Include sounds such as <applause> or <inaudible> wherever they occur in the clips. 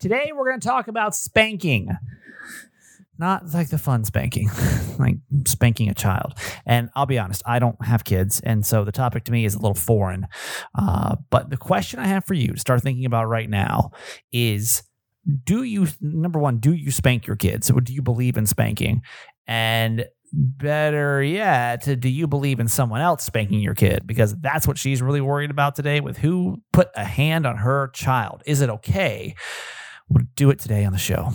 Today we're going to talk about spanking. Not like the fun spanking, <laughs> like spanking a child. And I'll be honest, I don't have kids. And so the topic to me is a little foreign. Uh, but the question I have for you to start thinking about right now is do you, number one, do you spank your kids? Or do you believe in spanking? And better yet, do you believe in someone else spanking your kid? Because that's what she's really worried about today with who put a hand on her child. Is it okay? We'll do it today on the show.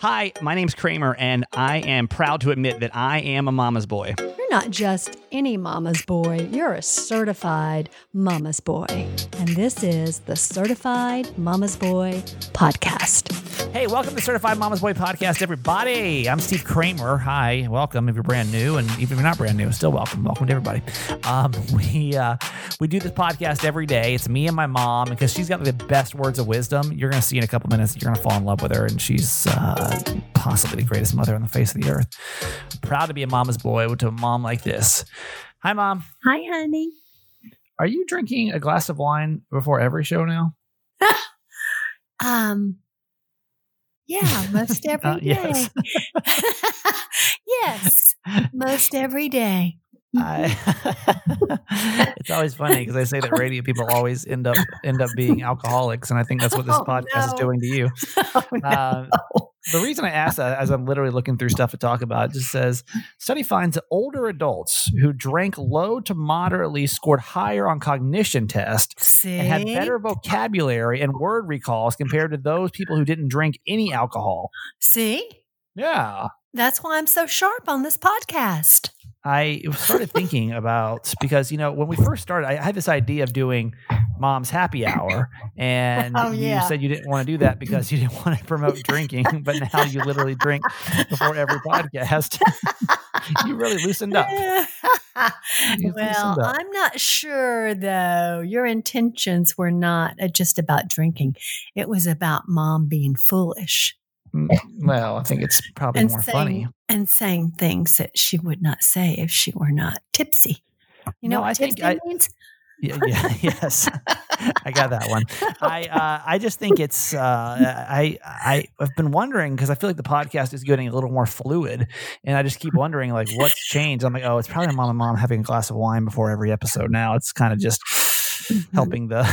Hi, my name's Kramer, and I am proud to admit that I am a mama's boy. You're not just any mama's boy, you're a certified mama's boy. And this is the Certified Mama's Boy podcast. Hey, welcome to Certified Mama's Boy podcast, everybody. I'm Steve Kramer. Hi, welcome if you're brand new, and even if you're not brand new, still welcome. Welcome to everybody. Um, <laughs> we uh, we do this podcast every day. It's me and my mom because she's got the best words of wisdom. You're going to see in a couple minutes. You're going to fall in love with her, and she's uh, possibly the greatest mother on the face of the earth. proud to be a mama's boy to a mom like this. Hi, mom. Hi, honey. Are you drinking a glass of wine before every show now? <laughs> um, yeah, most <laughs> every Uh, day. yes. <laughs> yes, most every day. I, it's always funny because I say that radio people always end up end up being alcoholics, and I think that's what this Oh, podcast is doing to you. Oh, no. Um, the reason I asked that, as I'm literally looking through stuff to talk about, just says study finds that older adults who drank low to moderately scored higher on cognition tests See? and had better vocabulary and word recalls compared to those people who didn't drink any alcohol. See? Yeah. That's why I'm so sharp on this podcast. I started thinking about because you know when we first started, I had this idea of doing mom's happy hour, and Oh, you said you didn't want to do that because you didn't want to <laughs> promote drinking, but now you literally drink before every podcast. <laughs> you really loosened up. <laughs> You've well, loosened up. I'm not sure though. Your intentions were not uh, just about drinking. It was about mom being foolish Well, I think it's probably and more saying funny. and saying things that she would not say if she were not tipsy. You know No, what I think I- means? Yeah, yeah <laughs> yes, <laughs> I got that one. I <laughs> uh, I just think it's uh, I I I've been wondering because I feel like the podcast is getting a little more fluid, and I just keep wondering like what's changed. I'm like, oh, it's probably mom and mom having a glass of wine before every episode. Now it's kind of just helping the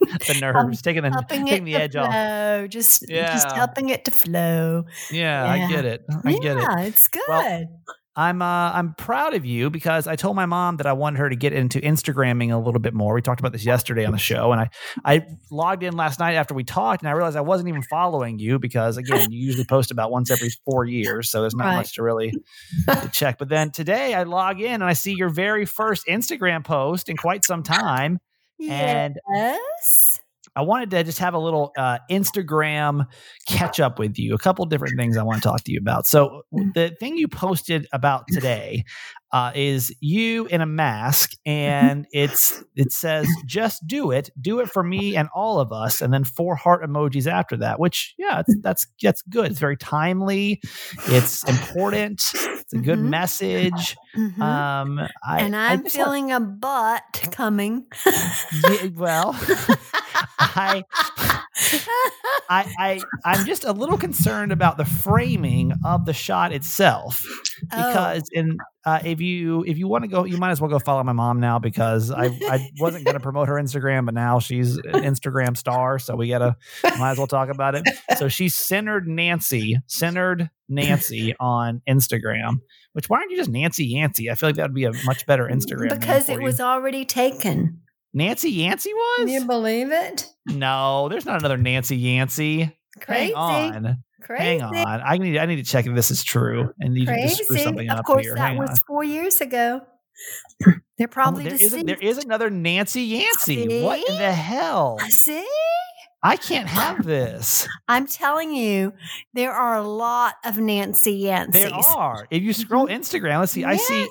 <laughs> the nerves, taking the taking the edge off. flow. Just just Yeah. helping it to flow. Yeah, I get it. I get it. yeah, it's good. Well, I'm uh, I'm proud of you because I told my mom that I wanted her to get into Instagramming a little bit more. We talked about this yesterday on the show, and I I logged in last night after we talked, and I realized I wasn't even following you because again, you usually post about once every four years, so there's not Right. much to really <laughs> to check. But then today I log in and I see your very first Instagram post in quite some time, and yes. I wanted to just have a little uh, Instagram catch up with you. A couple different things I want to talk to you about. So the thing you posted about today uh, is you in a mask, and it's it says "Just do it, do it for me and all of us," and then four heart emojis after that. Which yeah, it's, that's that's good. It's very timely. It's important. It's a good Mhm. message. Mhm. Um, I, and I'm just want- feeling a butt coming. Yeah, well, I. I, I I'm just a little concerned about the framing of the shot itself Oh. because in uh, if you if you want to go you might as well go follow my mom now because I I wasn't going to promote her Instagram but now she's an Instagram star so we gotta might as well talk about it so she's centered Nancy centered Nancy on Instagram which why aren't you just Nancy Yancy? I feel like that would be a much better Instagram because it you. was already taken. Nancy Yancy was Can you believe it? no there's not another Nancy Yancy. Crazy. hang on Crazy. Hang on, I need I need to check if this is true, and need to just screw Crazy. something Of up course, here. that Hang was on. four years ago. They're Oh, probably there, deceased. is, there is another Nancy Yancey. What in the hell? I see? I can't have this. I'm telling you, there are a lot of Nancy Yanceys. There are. If you scroll mm-hmm. Instagram, let's see. I see.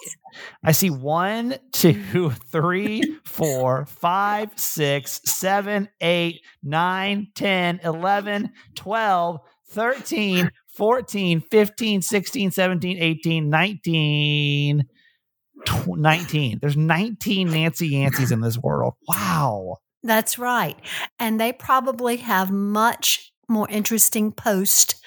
I see one, two, three, four, five, six, seven, eight, nine, 10, 11, 12, 13, 14, 15, 16, 17, 18, 19, 19. There's 19 Nancy Yanceys in this world. Wow. That's right. And they probably have much more interesting posts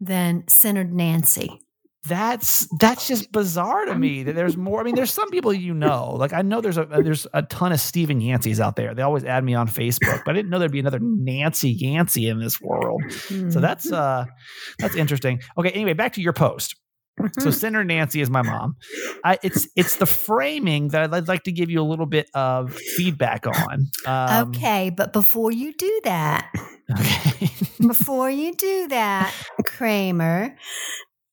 than Centered Nancy. That's that's just bizarre to um, me that there's more. I mean, there's some people you know, like I know there's a uh, there's a ton of Stephen Yancey's out there. They always add me on Facebook, but I didn't know there'd be another Nancy Yancey in this world. So hmm. that's uh that's interesting. Okay, anyway, back to your post. So Centered Nancy is my mom. I, it's it's the framing that I'd like to give you a little bit of feedback on. Um, okay, but before you do that, <laughs> Okay. before you do that, Kramer,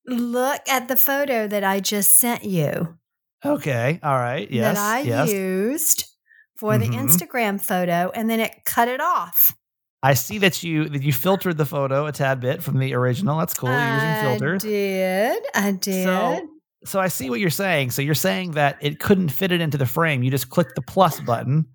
look at the photo that I just sent you okay. All right. Yes. that I yes. used for the Mhm. Instagram photo, and then it cut it off. I see that you that you filtered the photo a tad bit from the original. That's cool. You're using filter. I did. I did. So, so I see what you're saying. So you're saying that it couldn't fit it into the frame. You just clicked the plus button,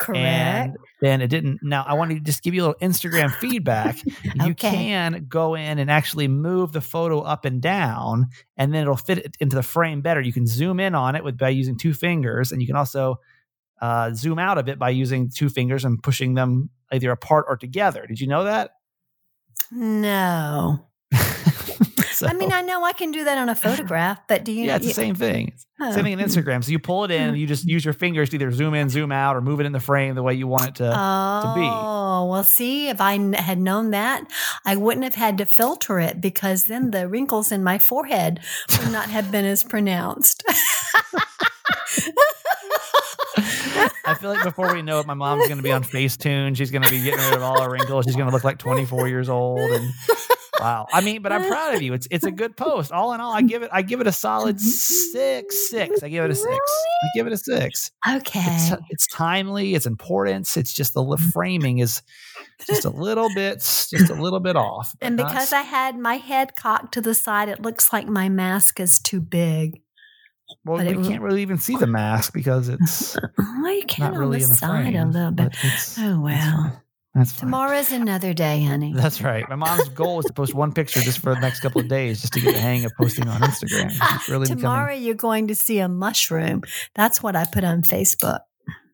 Correct. and then it didn't. Now I want to just give you a little Instagram <laughs> feedback. You can go in and actually move the photo up and down, and then it'll fit it into the frame better. You can zoom in on it with by using two fingers, and you can also uh, zoom out of it by using two fingers and pushing them either apart or together. Did you know that? no. So- <laughs> I mean, I know I can do that on a photograph, but do you yeah, it's the same thing. Oh. Same thing in Instagram. So you pull it in, and you just <laughs> use your fingers to either zoom in, zoom out, or move it in the frame the way you want it to. Oh, be. Oh, well, see, if I n- had known that, I wouldn't have had to filter it because then the wrinkles in my forehead would not have been as pronounced. <laughs> I feel like before we know it, my mom's going to be on Facetune. She's going to be getting rid of all her wrinkles. She's going to look like 24 years old. And wow, I mean, but I'm proud of you. It's it's a good post. All in all, I give it I give it a solid six six. I give it a six. I give it a six. Okay. It's it's timely. It's importance. It's just the mm-hmm. framing is just a little bit just a little bit off. and not because I had my head cocked to the side, it looks like my mask is too big. Well, But it can't really even see the mask because <laughs> it's Oh, you can not on really the in the side frame. a little bit. but Oh, well. That's fine. Tomorrow's another day, honey. That's right. My mom's goal is to post one picture just for the next couple of days, just to get the hang of posting on Instagram. It's really Tomorrow becoming. you're going to see a mushroom. That's what I put on Facebook.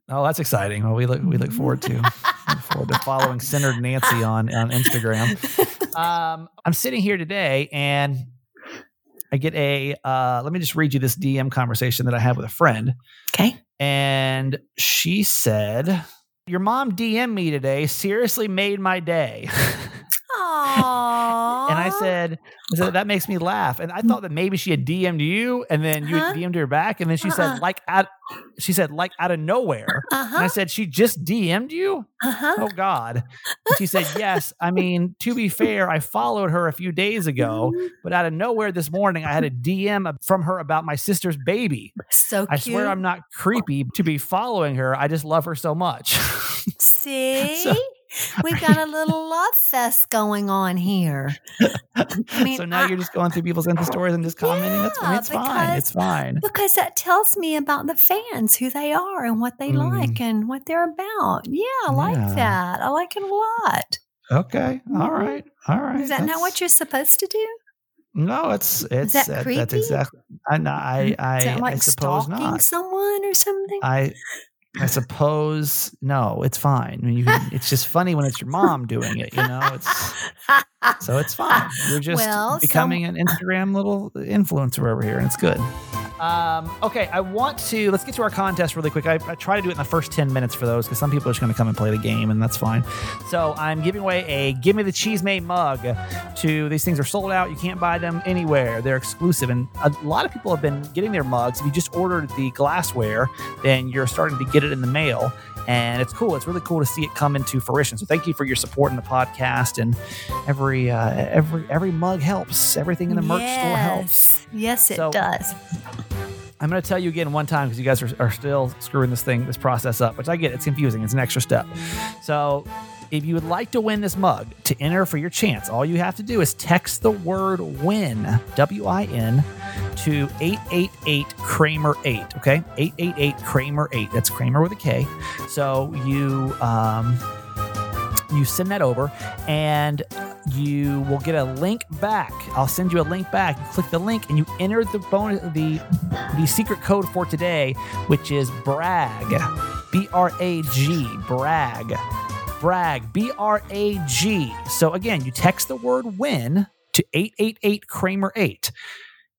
Oh, that's exciting. Well, we look we look forward to look forward to following Centered Nancy on on Instagram. <laughs> Um, I'm sitting here today and I get a. Uh, let me just read you this DM conversation that I had with a friend. Okay. and she said, "Your mom DM me today. Seriously, made my day." <laughs> Aww. And I said, I said that makes me laugh. And I thought that maybe she had DM'd you, and then you DM'd her back, and then she Uh-uh. said like out. She said like out of nowhere. uh And I said, she just DM'd you? Uh huh. Oh God. And she said, yes. I <laughs> mean, to be fair, I followed her a few days ago, but out of nowhere this morning, I had a DM from her about my sister's baby. So I swear I'm not creepy to be following her. I just love her so much. <laughs> See, So- <laughs> we've got a little love fest going on here. I <laughs> mean, so now I- you're just going through people's Insta stories and just commenting. That's fine. Yeah, It's fine. because- It's fine. because that tells me about the fans, who they are, and what they Mm. like, and what they're about. Yeah, I like that. I like it a lot. Okay. All Mhm. right. All right. Is that not what you're supposed to do? No, it's it's that that's creepy? exactly. I I I, Is that I like suppose stalking not. someone or something? I <laughs> I suppose no. It's fine. I mean, you can, it's just funny when it's your mom doing it. You know, it's so it's fine. You're just Well, becoming an Instagram little influencer over here, and it's good. Um, okay, I want to let's get to our contest really quick. I, I try to do it in the first ten minutes for those because some people are just going to come and play the game, and that's fine. So I'm giving away a "Give Me the Cheese Made" mug. To these things are sold out. You can't buy them anywhere. They're exclusive, and a lot of people have been getting their mugs. If you just ordered the glassware, then you're starting to get it in the mail, and it's cool. It's really cool to see it come into fruition. So thank you for your support in the podcast, and every uh, every every mug helps. Everything in the merch store helps. Yes, it So- does. I'm going to tell you again one time because you guys are, are still screwing this thing, this process up, which I get. It's confusing. It's an extra step. So, if you would like to win this mug, to enter for your chance, all you have to do is text the word WIN, W I N, to 888 Kramer 8. Okay? 888 Kramer 8. That's Kramer with a K. So, you. Um, you send that over and you will get a link back. I'll send you a link back. You click the link and you enter the bonus the the secret code for today, which is brag. B R A G, brag. Brag, B R A G. So again, you text the word win to 888 Kramer 8.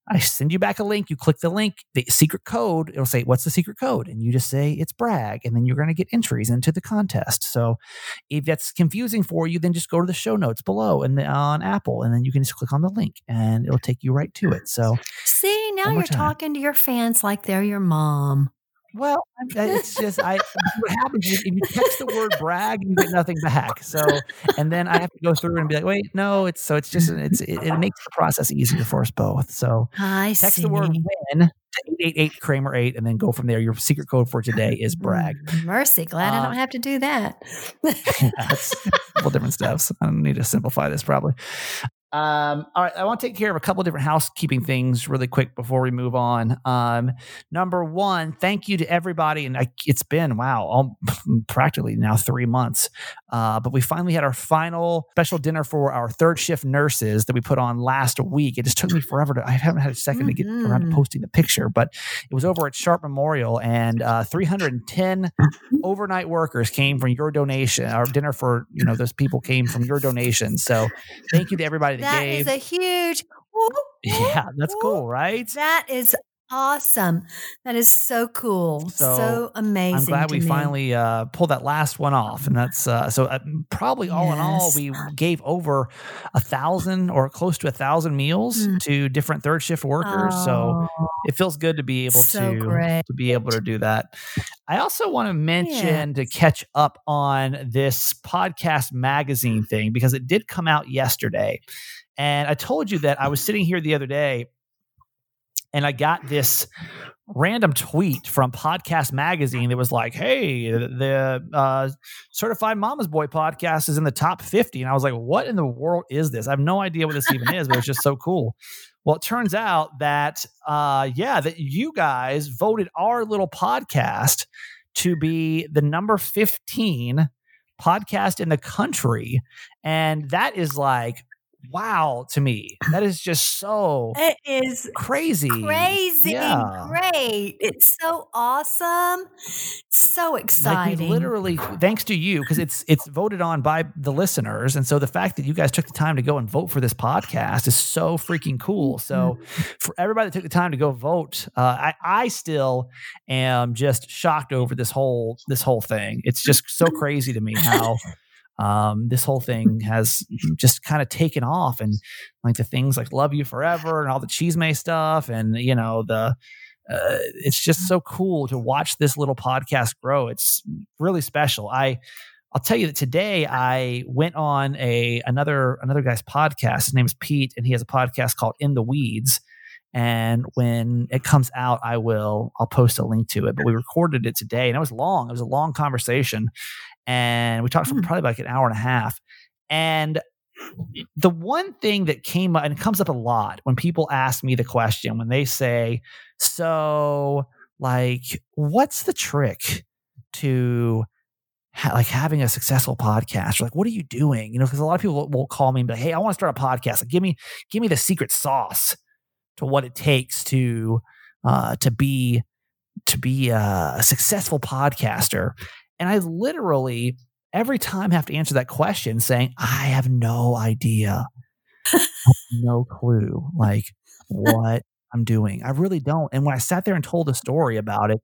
I send you back a link. You click the link, the secret code. It'll say, What's the secret code? And you just say, It's brag. And then you're going to get entries into the contest. So if that's confusing for you, then just go to the show notes below and on Apple. And then you can just click on the link and it'll take you right to it. So, See, now you're time. talking to your fans like they're your mom. Well, it's just, I, what happens is if you text the word brag, you get nothing back. So, and then I have to go through and be like, Wait, no, it's so it's just, it's, it, it makes the process easier for us both. So, I text see. the word win to 888 Kramer 8 and then go from there. Your secret code for today is brag. Mercy, glad I Uh, don't have to do that. <laughs> That's a couple different steps. I need to simplify this probably. Um, all right, I want to take care of a couple of different housekeeping things really quick before we move on. Um, number one, thank you to everybody, and I, it's been wow, all, <laughs> practically now three months. Uh, but we finally had our final special dinner for our third shift nurses that we put on last week. It just took me forever to. I haven't had a 2nd to get around to Mhm. posting the picture, but it was over at Sharp Memorial, and uh, 310 overnight workers came from your donation. Our dinner for you know those people came from your donation. So thank you to everybody that, That gave. is a huge. whoop, <laughs> yeah, that's whoop, cool, right? That is awesome. That is so cool. So, So, amazing. I'm glad we me. finally uh, pulled that last one off, and that's uh, so. Uh, probably all in all, we gave over a thousand or close to a thousand meals Mm. to different third shift workers. So Oh, it feels good to be able So to great. to be able to do that. I also want to mention to catch up on this podcast magazine thing because it did come out yesterday. And I told you that I was sitting here the other day and I got this random tweet from Podcast Magazine that was like, "Hey, the uh, Certified Mama's Boy podcast is in the top 50." And I was like, "What in the world is this? I have no idea what this even is, but it's just so cool." Well, it turns out that uh, yeah, that you guys voted our little podcast to be the number 15 podcast in the country, and that is like wow to me. That is just so It is crazy. crazy Yeah. great. It's so awesome. So exciting. we literally, thanks to you, because it's it's voted on by the listeners, and so the fact that you guys took the time to go and vote for this podcast is so freaking cool. So for everybody that took the time to go vote, uh, I I still am just shocked over this whole this whole thing. It's just so crazy to me how. Um, this whole thing has just kind of taken off, and like the things like "Love You Forever" and all the cheese may stuff, and you know the uh, it's just so cool to watch this little podcast grow. It's really special. I I'll tell you that today I went on a another another guy's podcast. His name is Pete, and he has a podcast called In the Weeds. And when it comes out, I will I'll post a link to it. But we recorded it today, and it was long. It was a long conversation, and we talked for Hmm. probably like an hour and a half. And the one thing that came up and comes up a lot when people ask me the question when they say so like what's the trick to ha- like having a successful podcast or like what are you doing you know because a lot of people will, will call me and be like hey i want to start a podcast like give me give me the secret sauce to what it takes to uh to be to be a, a successful podcaster and i literally every time have to answer that question saying i have no idea. Have no clue like what i'm doing. I really don't. And when i sat there and told a story about it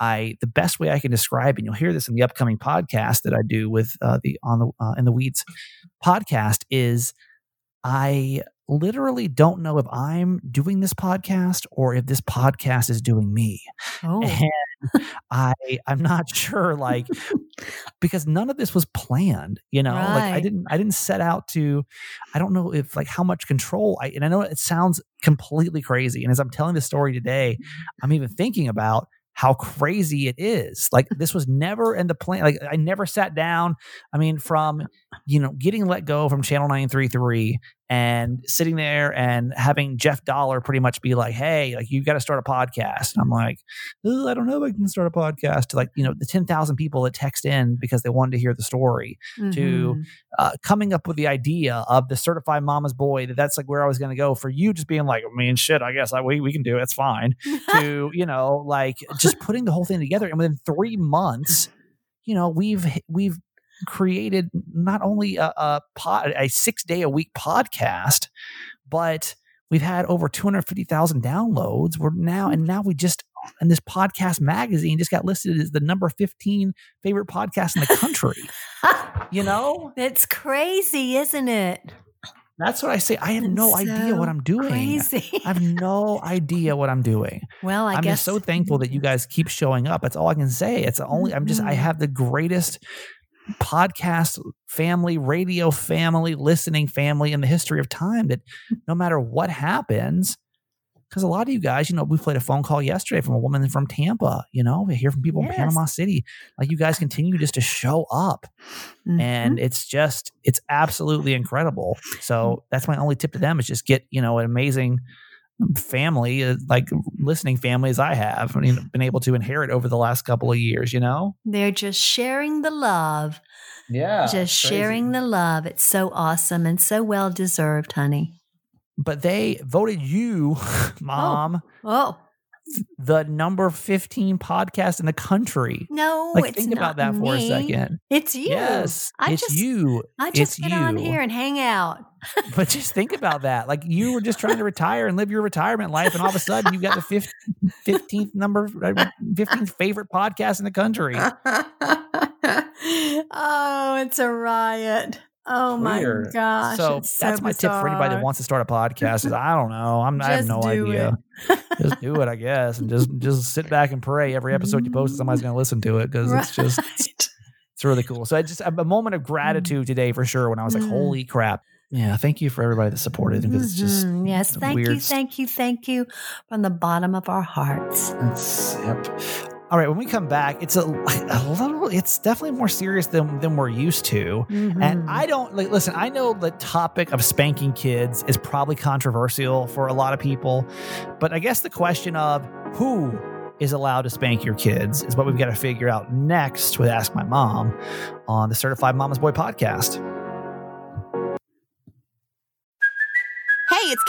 i the best way i can describe it and you'll hear this in the upcoming podcast that i do with uh, the on the uh, in the weeds podcast is i literally don't know if i'm doing this podcast or if this podcast is doing me. Oh, and I I'm not <laughs> sure like because none of this was planned, you know. Like I didn't I didn't set out to I don't know if like how much control I and I know it sounds completely crazy and as I'm telling the story today, I'm even thinking about how crazy it is. Like this was never in the plan. Like I never sat down. I mean, from you know getting let go from Channel 933 and sitting there and having Jeff Dollar pretty much be like, "Hey, like you got to start a podcast." And I'm like, "I don't know if I can start a podcast." To like you know the ten thousand people that text in because they wanted to hear the story, to Mhm. uh, coming up with the idea of the certified mama's boy that that's like where I was going to go for you just being like, I mean, shit, I guess I, we, we can do it. It's fine. to, <laughs> you know, like just putting the whole thing together. And within three months, you know, we've, we've created not only a, a pod, a six day a week podcast, but we've had over 250,000 downloads. We're now, and now we just, and this podcast magazine just got listed as the number 15 favorite podcast in the country. <laughs> you know? It's crazy, isn't it? That's what I say. I have It's no idea what I'm doing. Crazy. I have no idea what I'm doing. well, I I'm guess just so thankful that you guys keep showing up. That's all I can say. It's only I'm just I Mhm. have the greatest podcast family, radio family, listening family in the history of time that no matter what happens, because a lot of you guys, you know, we played a phone call yesterday from a woman from Tampa. You know, we hear from people Yes. in Panama City. Like you guys continue just to show up Mhm. and it's just it's absolutely incredible so that's my only tip to them is just get you know an amazing family uh, like listening family as i have I mean, been able to inherit over the last couple of years you know? They're just sharing the love, yeah just sharing the love. It's so awesome and so well deserved, honey. but they voted you <laughs> mom Oh the number 15 podcast in the country no, like think about that for a second It's you. yes I it's just- you I just it's get on here and hang out. <laughs> But just think about that. Like you were just trying to retire and live your retirement life, and all of a sudden you got the fif- 15th number, uh, 15th favorite podcast in the country. <laughs> oh, it's a riot. Oh Weird. my gosh. so that's my tip for anybody that wants to start a podcast. Is I don't know. I'm, I have Just no do idea. just do it, I guess, and just just sit back and pray every episode you post, somebody's going to listen to it because it's just Right. <laughs> it's really cool. So I just a moment of gratitude today for sure. When I was like, Mm. holy crap. Yeah, thank you for everybody that supported because it's just Mhm. yes, thank you, thank you, thank you from the bottom of our hearts. That's yep. All right, when we come back, it's a, <laughs> a little. It's definitely more serious than than we're used to. Mhm. And I don't like. Listen, I know the topic of spanking kids is probably controversial for a lot of people, but I guess the question of who is allowed to spank your kids is what we've got to figure out next with Ask My Mom on the Certified Mama's Boy podcast.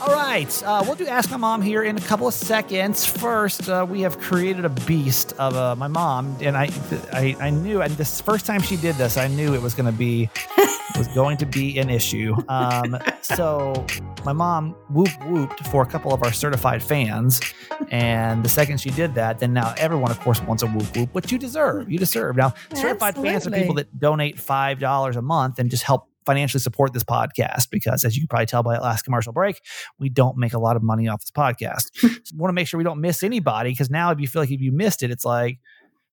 All right, uh, we'll do Ask My Mom here in a couple of seconds. First, uh, we have created a beast of uh, my mom, and I, I, I knew, and this first time she did this, I knew it was going to be, <laughs> was going to be an issue. Um, so my mom whoop whooped for a couple of our certified fans, and the second she did that, then now everyone, of course, wants a whoop whoop, which you deserve. You deserve. Now, certified fans are people that donate five dollars a month and just help financially support this podcast because as you can probably tell by that last commercial break we don't make a lot of money off this podcast. so want to make sure we don't miss anybody because now if you feel like if you missed it, it's like,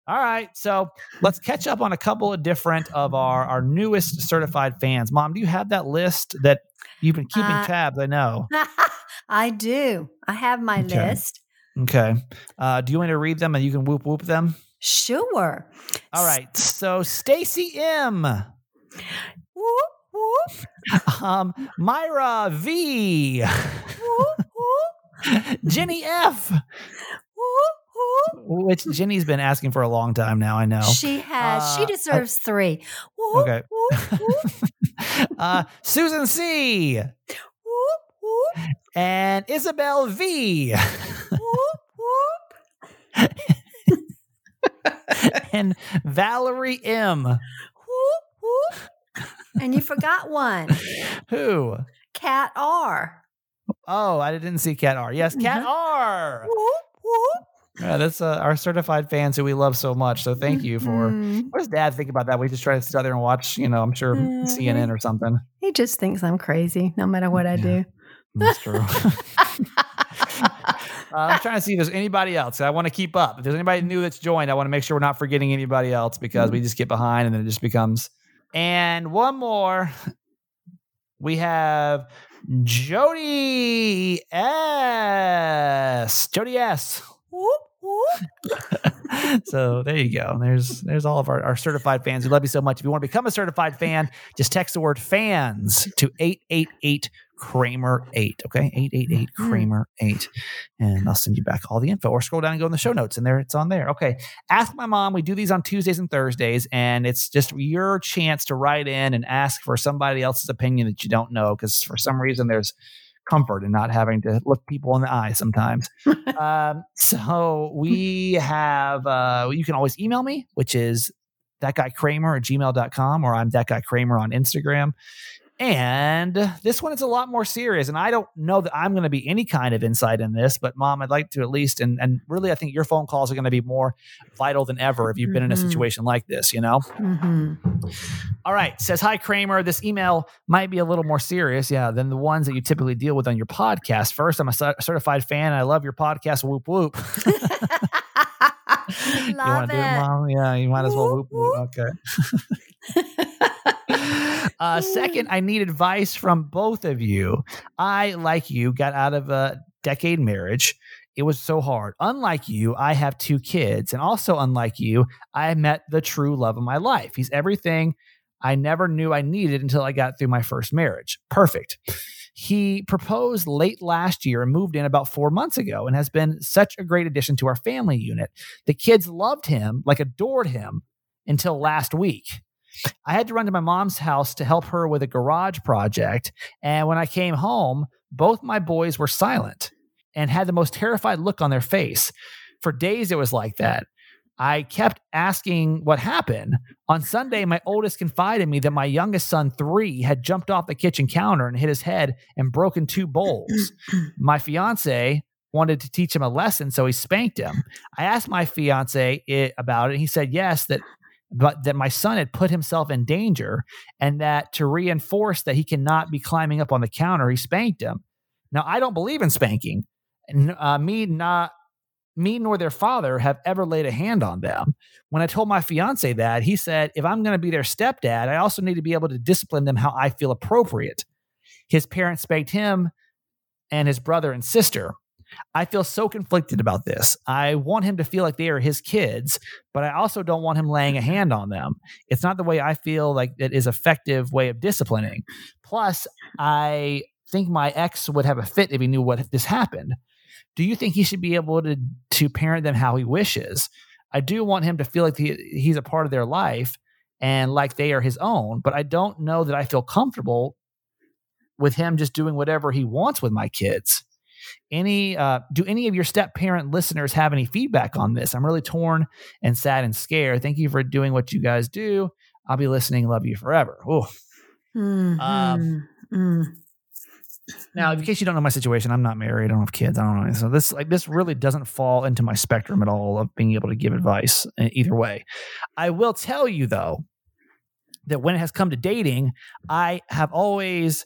all right, so let's catch up on a couple of different of our our newest certified fans. Mom, do you have that list that you've been keeping Uh, tabs? I know. <laughs> I do. I have my Okay. list. Okay. Uh, do you want to read them and you can whoop whoop them? Sure. All right. So Stacy M, Whoop, whoop, <laughs> um, Myra V, whoop, whoop, <laughs> Jenny F, which Jenny's been asking for a long time now. I know. She has. Uh, she I- deserves three. Okay. <laughs> uh, Susan C. and Isabel V. and Valerie M. And you forgot one. <laughs> Who? Cat R. Oh, I didn't see Cat R. Yes, Cat Mhm. R. Whoop, whoop. Yeah, that's uh, our certified fans who we love so much. So thank you for. Mhm. What does Dad think about that? We just try to sit out there and watch. You know, I'm sure Mhm. CNN or something. He just thinks I'm crazy no matter what I Yeah. do. That's true. <laughs> Uh, I'm trying to see if there's anybody else. I want to keep up. If there's anybody new that's joined, I want to make sure we're not forgetting anybody else because we just get behind and then it just becomes. And one more. We have Jody S. Jody S. <laughs> so there you go. There's there's all of our, our certified fans. We love you so much. If you want to become a certified fan, just text the word fans to 888 Kramer 8. Okay. 888 Kramer 8. And I'll send you back all the info or scroll down and go in the show notes and there it's on there. Okay. Ask my mom. We do these on Tuesdays and Thursdays, and it's just your chance to write in and ask for somebody else's opinion that you don't know because for some reason there's comfort in not having to look people in the eye sometimes. <laughs> um, so we have, uh, you can always email me, which is that guy Kramer at gmail.com, or I'm that guy Kramer on Instagram. And this one is a lot more serious. And I don't know that I'm going to be any kind of insight in this, but mom, I'd like to at least, and, and really, I think your phone calls are going to be more vital than ever if you've been in a Mhm. situation like this, you know? hmm All right. Says, Hi, Kramer. This email might be a little more serious, yeah, than the ones that you typically deal with on your podcast. First, I'm a certified fan. I love your podcast. Whoop, whoop. <laughs> <laughs> you Love want to do it, it. Mom? Yeah, you might as well. Whoop, Whoop, whoop. Okay. <laughs> uh, second, I need advice from both of you. I, like you, got out of a decade marriage. It was so hard. Unlike you, I have two kids. And also, unlike you, I met the true love of my life. He's everything I never knew I needed until I got through my first marriage. Perfect. He proposed late last year and moved in about four months ago and has been such a great addition to our family unit. The kids loved him, like adored him, until last week. I had to run to my mom's house to help her with a garage project. And when I came home, both my boys were silent and had the most terrified look on their face. For days, it was like that. I kept asking what happened. On Sunday, my oldest confided in me that my youngest son, three, had jumped off the kitchen counter and hit his head and broken two bowls. <clears throat> my fiance wanted to teach him a lesson, so he spanked him. I asked my fiance it, about it. And he said yes, that but that my son had put himself in danger, and that to reinforce that he cannot be climbing up on the counter, he spanked him. Now I don't believe in spanking. Uh, me not me nor their father have ever laid a hand on them. When I told my fiance that, he said, if I'm going to be their stepdad, I also need to be able to discipline them how I feel appropriate. His parents spanked him and his brother and sister. I feel so conflicted about this. I want him to feel like they are his kids, but I also don't want him laying a mm-hmm. hand on them. It's not the way I feel like it is effective way of disciplining. Plus, I think my ex would have a fit if he knew what this happened. Do you think he should be able to to parent them how he wishes? I do want him to feel like he, he's a part of their life and like they are his own, but I don't know that I feel comfortable with him just doing whatever he wants with my kids. Any uh, do any of your step parent listeners have any feedback on this? I'm really torn and sad and scared. Thank you for doing what you guys do. I'll be listening. Love you forever. Oh, Mhm. Mm. Now, in case you don't know my situation, I'm not married. I don't have kids. I don't know. Anything. So this like this really doesn't fall into my spectrum at all of being able to give advice uh, either way. I will tell you though that when it has come to dating, I have always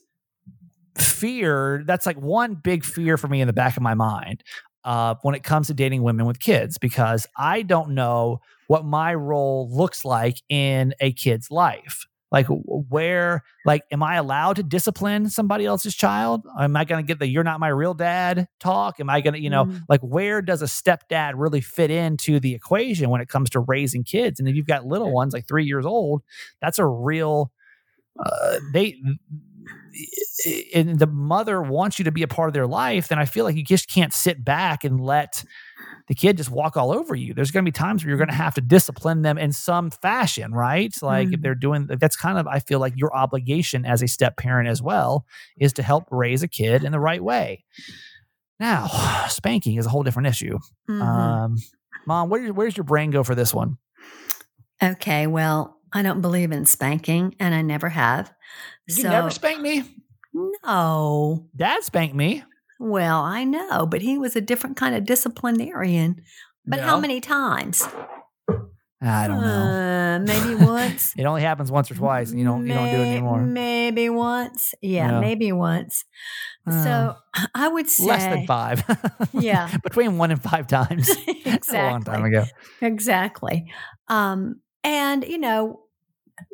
feared. That's like one big fear for me in the back of my mind uh, when it comes to dating women with kids because I don't know what my role looks like in a kid's life like where like am i allowed to discipline somebody else's child am i going to get the you're not my real dad talk am i going to you know Mhm. like where does a stepdad really fit into the equation when it comes to raising kids and if you've got little ones like three years old that's a real uh, they and the mother wants you to be a part of their life then i feel like you just can't sit back and let the kid just walk all over you. There's going to be times where you're going to have to discipline them in some fashion, right? Like if Mhm. they're doing that's kind of I feel like your obligation as a step parent as well is to help raise a kid in the right way. Now, <sighs> spanking is a whole different issue. Mhm. Um, Mom, where, where's your brain go for this one? okay, well, I don't believe in spanking, and I never have. You so never spanked me. no. Dad spanked me. Well, I know, but he was a different kind of disciplinarian. But You how many times? I don't know. Uh, maybe <laughs> once. It only happens once or twice, and you don't you don't do it anymore. Maybe once. Yeah, Yeah. maybe once. Uh, so I would say less than five. <laughs> Yeah. between one and five times. That's <laughs> a long time ago. Exactly. Um, and, you know,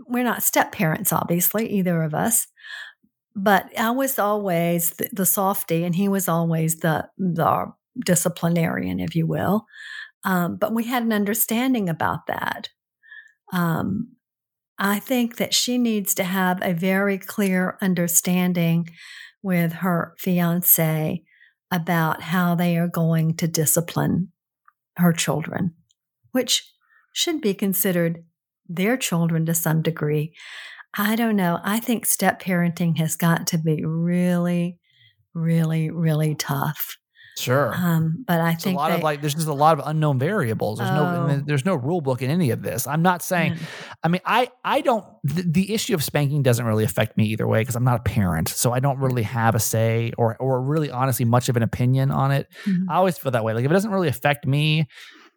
we're not step parents, obviously, either of us. But I was always the, the softy, and he was always the, the disciplinarian, if you will. Um, but we had an understanding about that. Um, I think that she needs to have a very clear understanding with her fiance about how they are going to discipline her children, which should be considered their children to some degree. I don't know. I think step parenting has got to be really, really, really tough. Sure. Um, but I It's a think lot they, of like there's just a lot of unknown variables. There's no Oh. and there's no rule book in any of this. I'm not saying Mm. I mean I I don't the, the issue of spanking doesn't really affect me either way because I'm not a parent. So I don't really have a say or or really honestly much of an opinion on it. Mhm. I always feel that way. Like if it doesn't really affect me,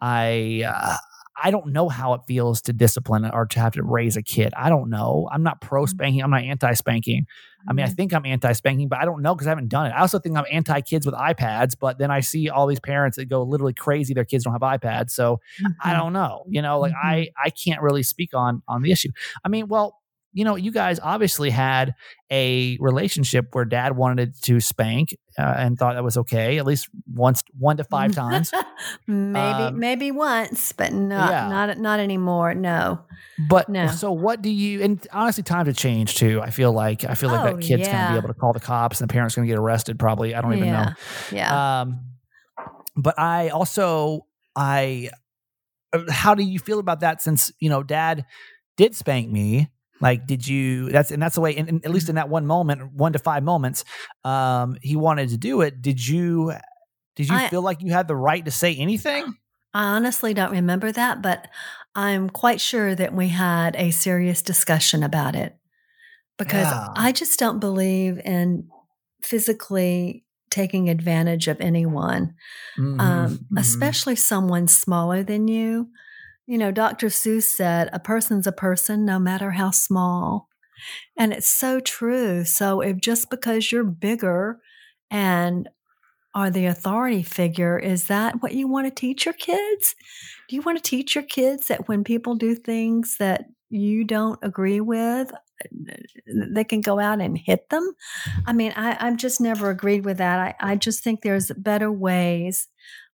I uh, I don't know how it feels to discipline or to have to raise a kid. I don't know. I'm not pro spanking. I'm not anti spanking. I mean, I Mhm. think I'm anti spanking, but I don't know because I haven't done it. I also think I'm anti kids with iPads, but then I see all these parents that go literally crazy. Their kids don't have iPads, so I Mhm. don't know. You know, like I I can't really speak on on the issue. I mean, well, you know, you guys obviously had a relationship where dad wanted to spank uh, and thought that was okay, at least once, one to five <laughs> times. maybe Um, maybe once, but not yeah. not not anymore. No. But No. so, what do you? And honestly, times have changed too. I feel like I feel like Oh, that kid's going to be able to call the cops, and the parents going to get arrested. Probably, I don't even know. yeah. Yeah. Um, but I also I uh, how do you feel about that since you know dad did spank me like did you that's and that's the way and, and at least in that one moment one to five moments um he wanted to do it did you did you I- feel like you had the right to say anything I honestly don't remember that, but I'm quite sure that we had a serious discussion about it because Yeah. I just don't believe in physically taking advantage of anyone, Mhm, um, mhm. especially someone smaller than you. You know, Dr. Seuss said, a person's a person no matter how small. And it's so true. So if just because you're bigger and are the authority figure, is that what you want to teach your kids? Do you want to teach your kids that when people do things that you don't agree with, uh, they can go out and hit them? I mean, I, I've just never agreed with that. I, I just think there's better ways,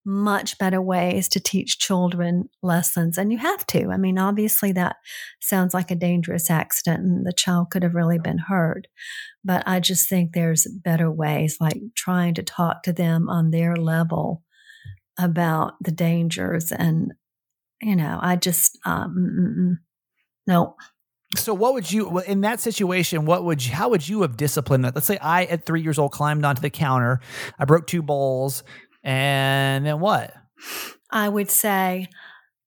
much better ways to teach children lessons. And you have to. I mean, obviously, that sounds like a dangerous accident and the child could have really been hurt. But I just think there's better ways, like trying to talk to them on their level about the dangers. And, you know, I just, um, mm. no. so what would you in that situation what would you how would you have disciplined that let's say i at three years old climbed onto the counter i broke two bowls and then what I would say,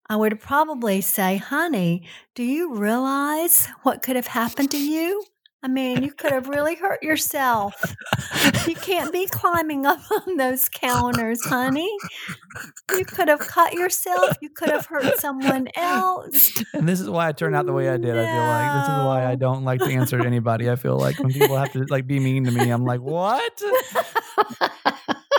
I would probably say, honey, do you realize what could have happened to you? I mean, you could have really hurt yourself. You can't be climbing up <laughs> on those counters, honey. You could have cut yourself. You could have hurt someone else. And this is why I turned out the way I did. I feel like this is why I don't like to answer to anybody. I feel like when people have to like be mean to me, I'm like, what? <laughs>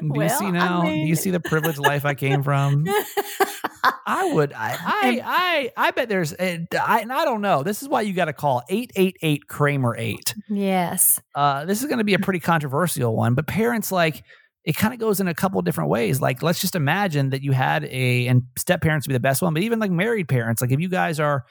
Do you Well, see I now? Do you see the privileged life I came from? <laughs> I would. I. I. I. I bet there's. I. And I don't know. This is why you got to call eight eight eight Kramer eight. yes. Uh, this is going to be a pretty controversial one, but parents like it kind of goes in a couple different ways. Like, let's just imagine that you had a, and step parents would be the best one, but even like married parents, like if you guys are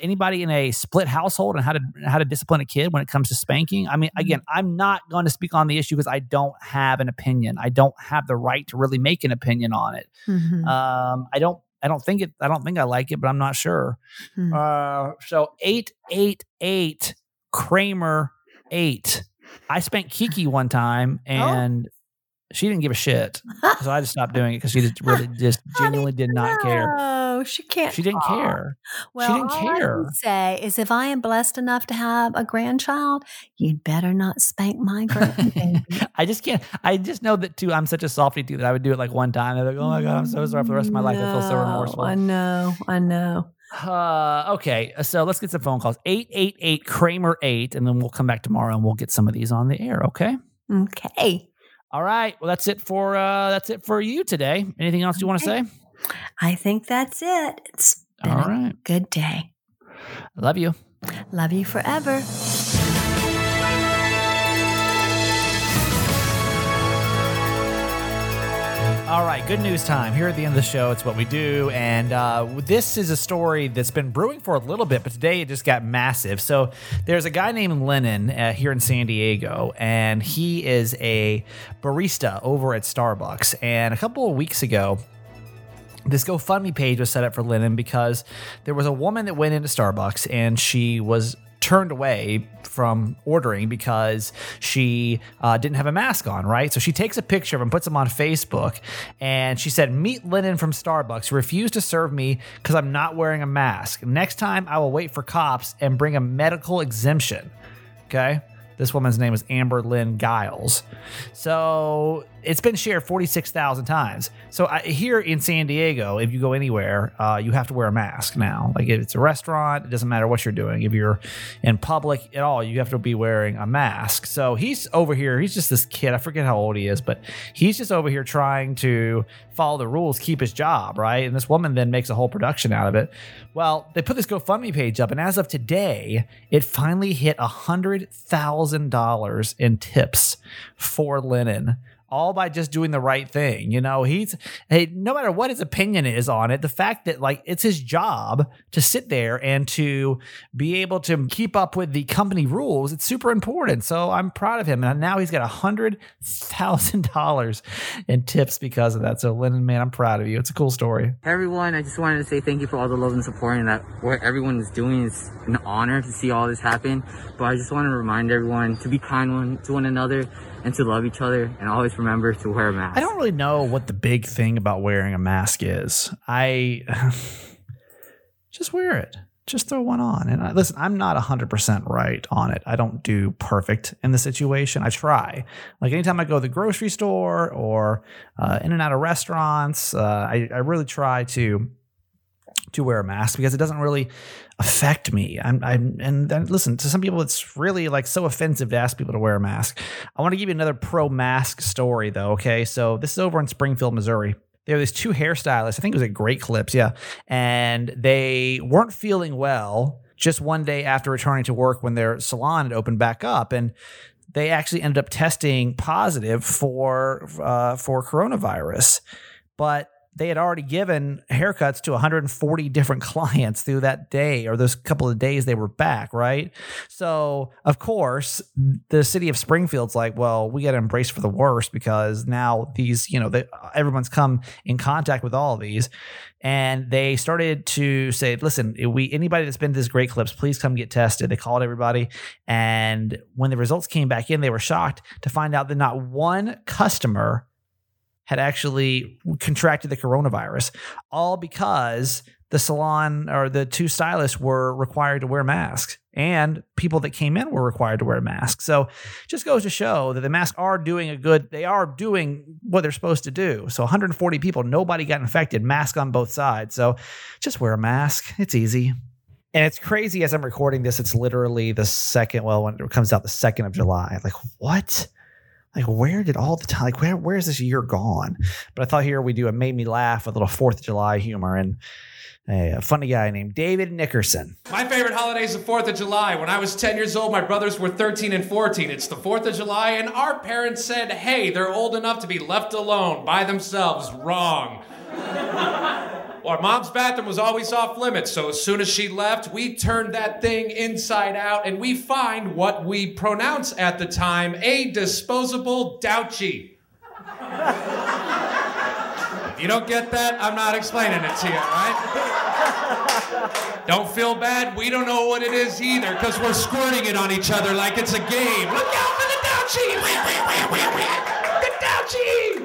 anybody in a split household and how to how to discipline a kid when it comes to spanking. I mean, again, I'm not going to speak on the issue because I don't have an opinion. I don't have the right to really make an opinion on it. Mhm. Um, I don't. I don't think it. I don't think I like it, but I'm not sure. Hmm. Uh, so eight eight eight Kramer eight. I spanked Kiki one time Oh. and she didn't give a shit, <laughs> so I just stopped doing it because she just really just genuinely did not care. No, she can't. She didn't care. Well, didn't all I care. can say is if I am blessed enough to have a grandchild, you'd better not spank my grandbaby. <laughs> I just can't. I just know that too. I'm such a softy too that I would do it like one time. They're like, oh my god, I'm so sorry for the rest of my life. I feel so remorseful. I know, I know. Uh, okay, so let's get some phone calls. Eight eight eight Kramer eight, and then we'll come back tomorrow and we'll get some of these on the air. Okay. Okay. All right. Well, that's it for uh that's it for you today. Anything else you want to say? I think that's it. It's been All a good day. I love you. Love you forever. All right, good news time. Here at the end of the show, it's what we do. And uh, this is a story that's been brewing for a little bit, but today it just got massive. So there's a guy named Lennon uh, here in San Diego, and he is a barista over at Starbucks. And a couple of weeks ago, this GoFundMe page was set up for Lenin because there was a woman that went into Starbucks and she was turned away from ordering because she uh, didn't have a mask on, right? So she takes a picture of him, puts him on Facebook, and she said, Meet Lenin from Starbucks, refused to serve me because I'm not wearing a mask. Next time, I will wait for cops and bring a medical exemption. Okay. This woman's name is Amber Lynn Gilles. So it's been shared 46,000 times. So I, here in San Diego, if you go anywhere, uh, you have to wear a mask now. Like if it's a restaurant, it doesn't matter what you're doing. If you're in public at all, you have to be wearing a mask. So he's over here. He's just this kid. I forget how old he is, but he's just over here trying to follow the rules, keep his job, right? And this woman then makes a whole production out of it. Well, they put this GoFundMe page up, and as of today, it finally hit a hundred thousand dollars in tips for Lenin. All by just doing the right thing. You know, he's hey, no matter what his opinion is on it, the fact that like it's his job to sit there and to be able to keep up with the company rules, it's super important. So I'm proud of him. And now he's got a hundred thousand dollars in tips because of that. So Lenin, man, I'm proud of you. It's a cool story. Hey everyone, I just wanted to say thank you for all the love and support and that what everyone is doing is an honor to see all this happen. But I just want to remind everyone to be kind one to one another and to love each other and always remember to wear a mask. I don't really know what the big thing about wearing a mask is. I <laughs> just wear it. Just throw one on. And I, listen, I'm not 100% right on it. I don't do perfect in the situation. I try. Like anytime I go to the grocery store or uh, in and out of restaurants, uh, I, I really try to to wear a mask because it doesn't really affect me. I'm, I'm and then listen to some people. It's really like so offensive to ask people to wear a mask. I want to give you another pro mask story though. Okay, so this is over in Springfield, Missouri. There were these two hairstylists. I think it was at Great Clips, yeah, and they weren't feeling well. Just one day after returning to work, when their salon had opened back up, and they actually ended up testing positive for uh, for coronavirus, but they had already given haircuts to 140 different <laughs> clients through that day or those couple of days they were back, right? So, of course, the city of Springfield's like, well, we got to embrace for the worst because now these, you know, they, everyone's come in contact with all of these. And they started to say, listen, we anybody that's been to this Great Clips, please come get tested. They called everybody. And when the results came back in, they were shocked to find out that not one customer had actually contracted the coronavirus, all because the salon or the two stylists were required to wear masks and people that came in were required to wear masks. So just goes to show that the masks are doing a good, they are doing what they're supposed to do. So 140 people, nobody got infected, mask on both sides. So just wear a mask. It's easy. And it's crazy as I'm recording this, it's literally the second, well, when it comes out the second of July. Like, what? Like where did all the time like where where is this year gone but i thought here we do a made me laugh with a little fourth of july humor and a, funny guy named david nickerson My favorite holiday is the 4th of July. When I was 10 years old, my brothers were 13 and 14. It's the 4th of July, and our parents said, hey, they're old enough to be left alone by themselves. Wrong. Our mom's bathroom was always off limits, so as soon as she left, we turned that thing inside out and we find what we pronounce at the time a disposable douchie. if you don't get that, I'm not explaining it to you, right? Don't feel bad. We don't know what it is either because we're squirting it on each other like it's a game. Look out for the douchie! the douchie!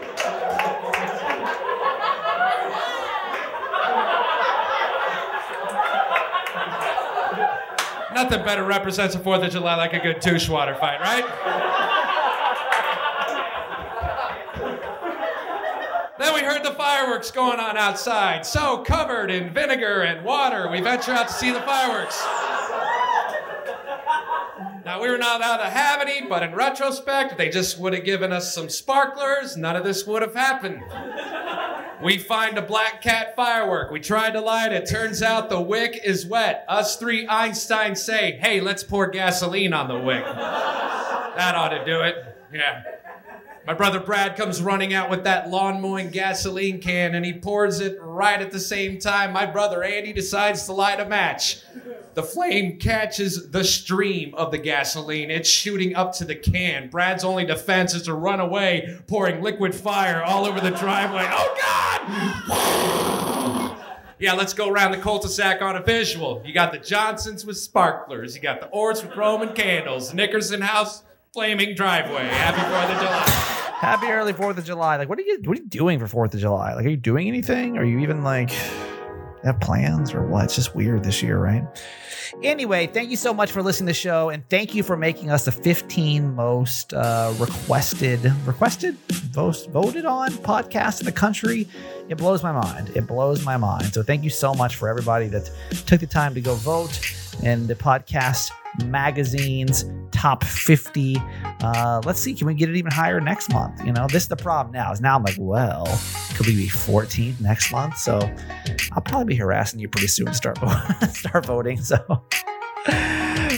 Nothing better represents the 4th of July like a good douche water fight, right? Then we heard the fireworks going on outside. So, covered in vinegar and water, we venture out to see the fireworks. Now, we were not allowed to have any, but in retrospect, they just would have given us some sparklers, none of this would have happened. We find a black cat firework. We try to light it. Turns out the wick is wet. Us three Einsteins say, hey, let's pour gasoline on the wick. That ought to do it. Yeah. My brother Brad comes running out with that lawn mowing gasoline can and he pours it right at the same time. My brother Andy decides to light a match. The flame catches the stream of the gasoline. It's shooting up to the can. Brad's only defense is to run away, pouring liquid fire all over the driveway. Oh, God! Yeah, let's go around the cul-de-sac on a visual. You got the Johnsons with sparklers. You got the Orts with Roman candles. Nickerson House, flaming driveway. Happy 4th of July. Happy early Fourth of July. Like, what are you what are you doing for Fourth of July? Like, are you doing anything? Are you even like have plans or what? It's just weird this year, right? Anyway, thank you so much for listening to the show, and thank you for making us the 15 most uh, requested, requested, most voted on podcast in the country. It blows my mind. It blows my mind. So thank you so much for everybody that took the time to go vote in the podcast magazine's top 50. Uh, let's see, can we get it even higher next month? You know, this is the problem now. Is now I'm like, well, could we be 14th next month? So I'll probably be harassing you pretty soon to start <laughs> start voting. So. <laughs>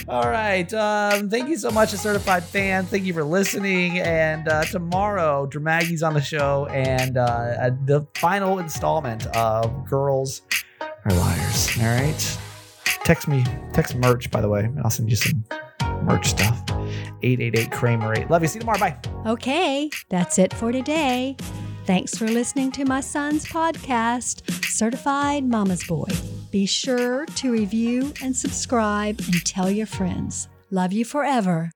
All right. Um, thank you so much, a certified fan. Thank you for listening. And uh, tomorrow, Dramagi's on the show, and uh, the final installment of Girls Are Liars. All right. Text me, text merch, by the way. I'll send you some merch stuff. 888 Kramer 8. Love you. See you tomorrow. Bye. Okay, that's it for today. Thanks for listening to my son's podcast, Certified Mama's Boy. Be sure to review and subscribe and tell your friends. Love you forever.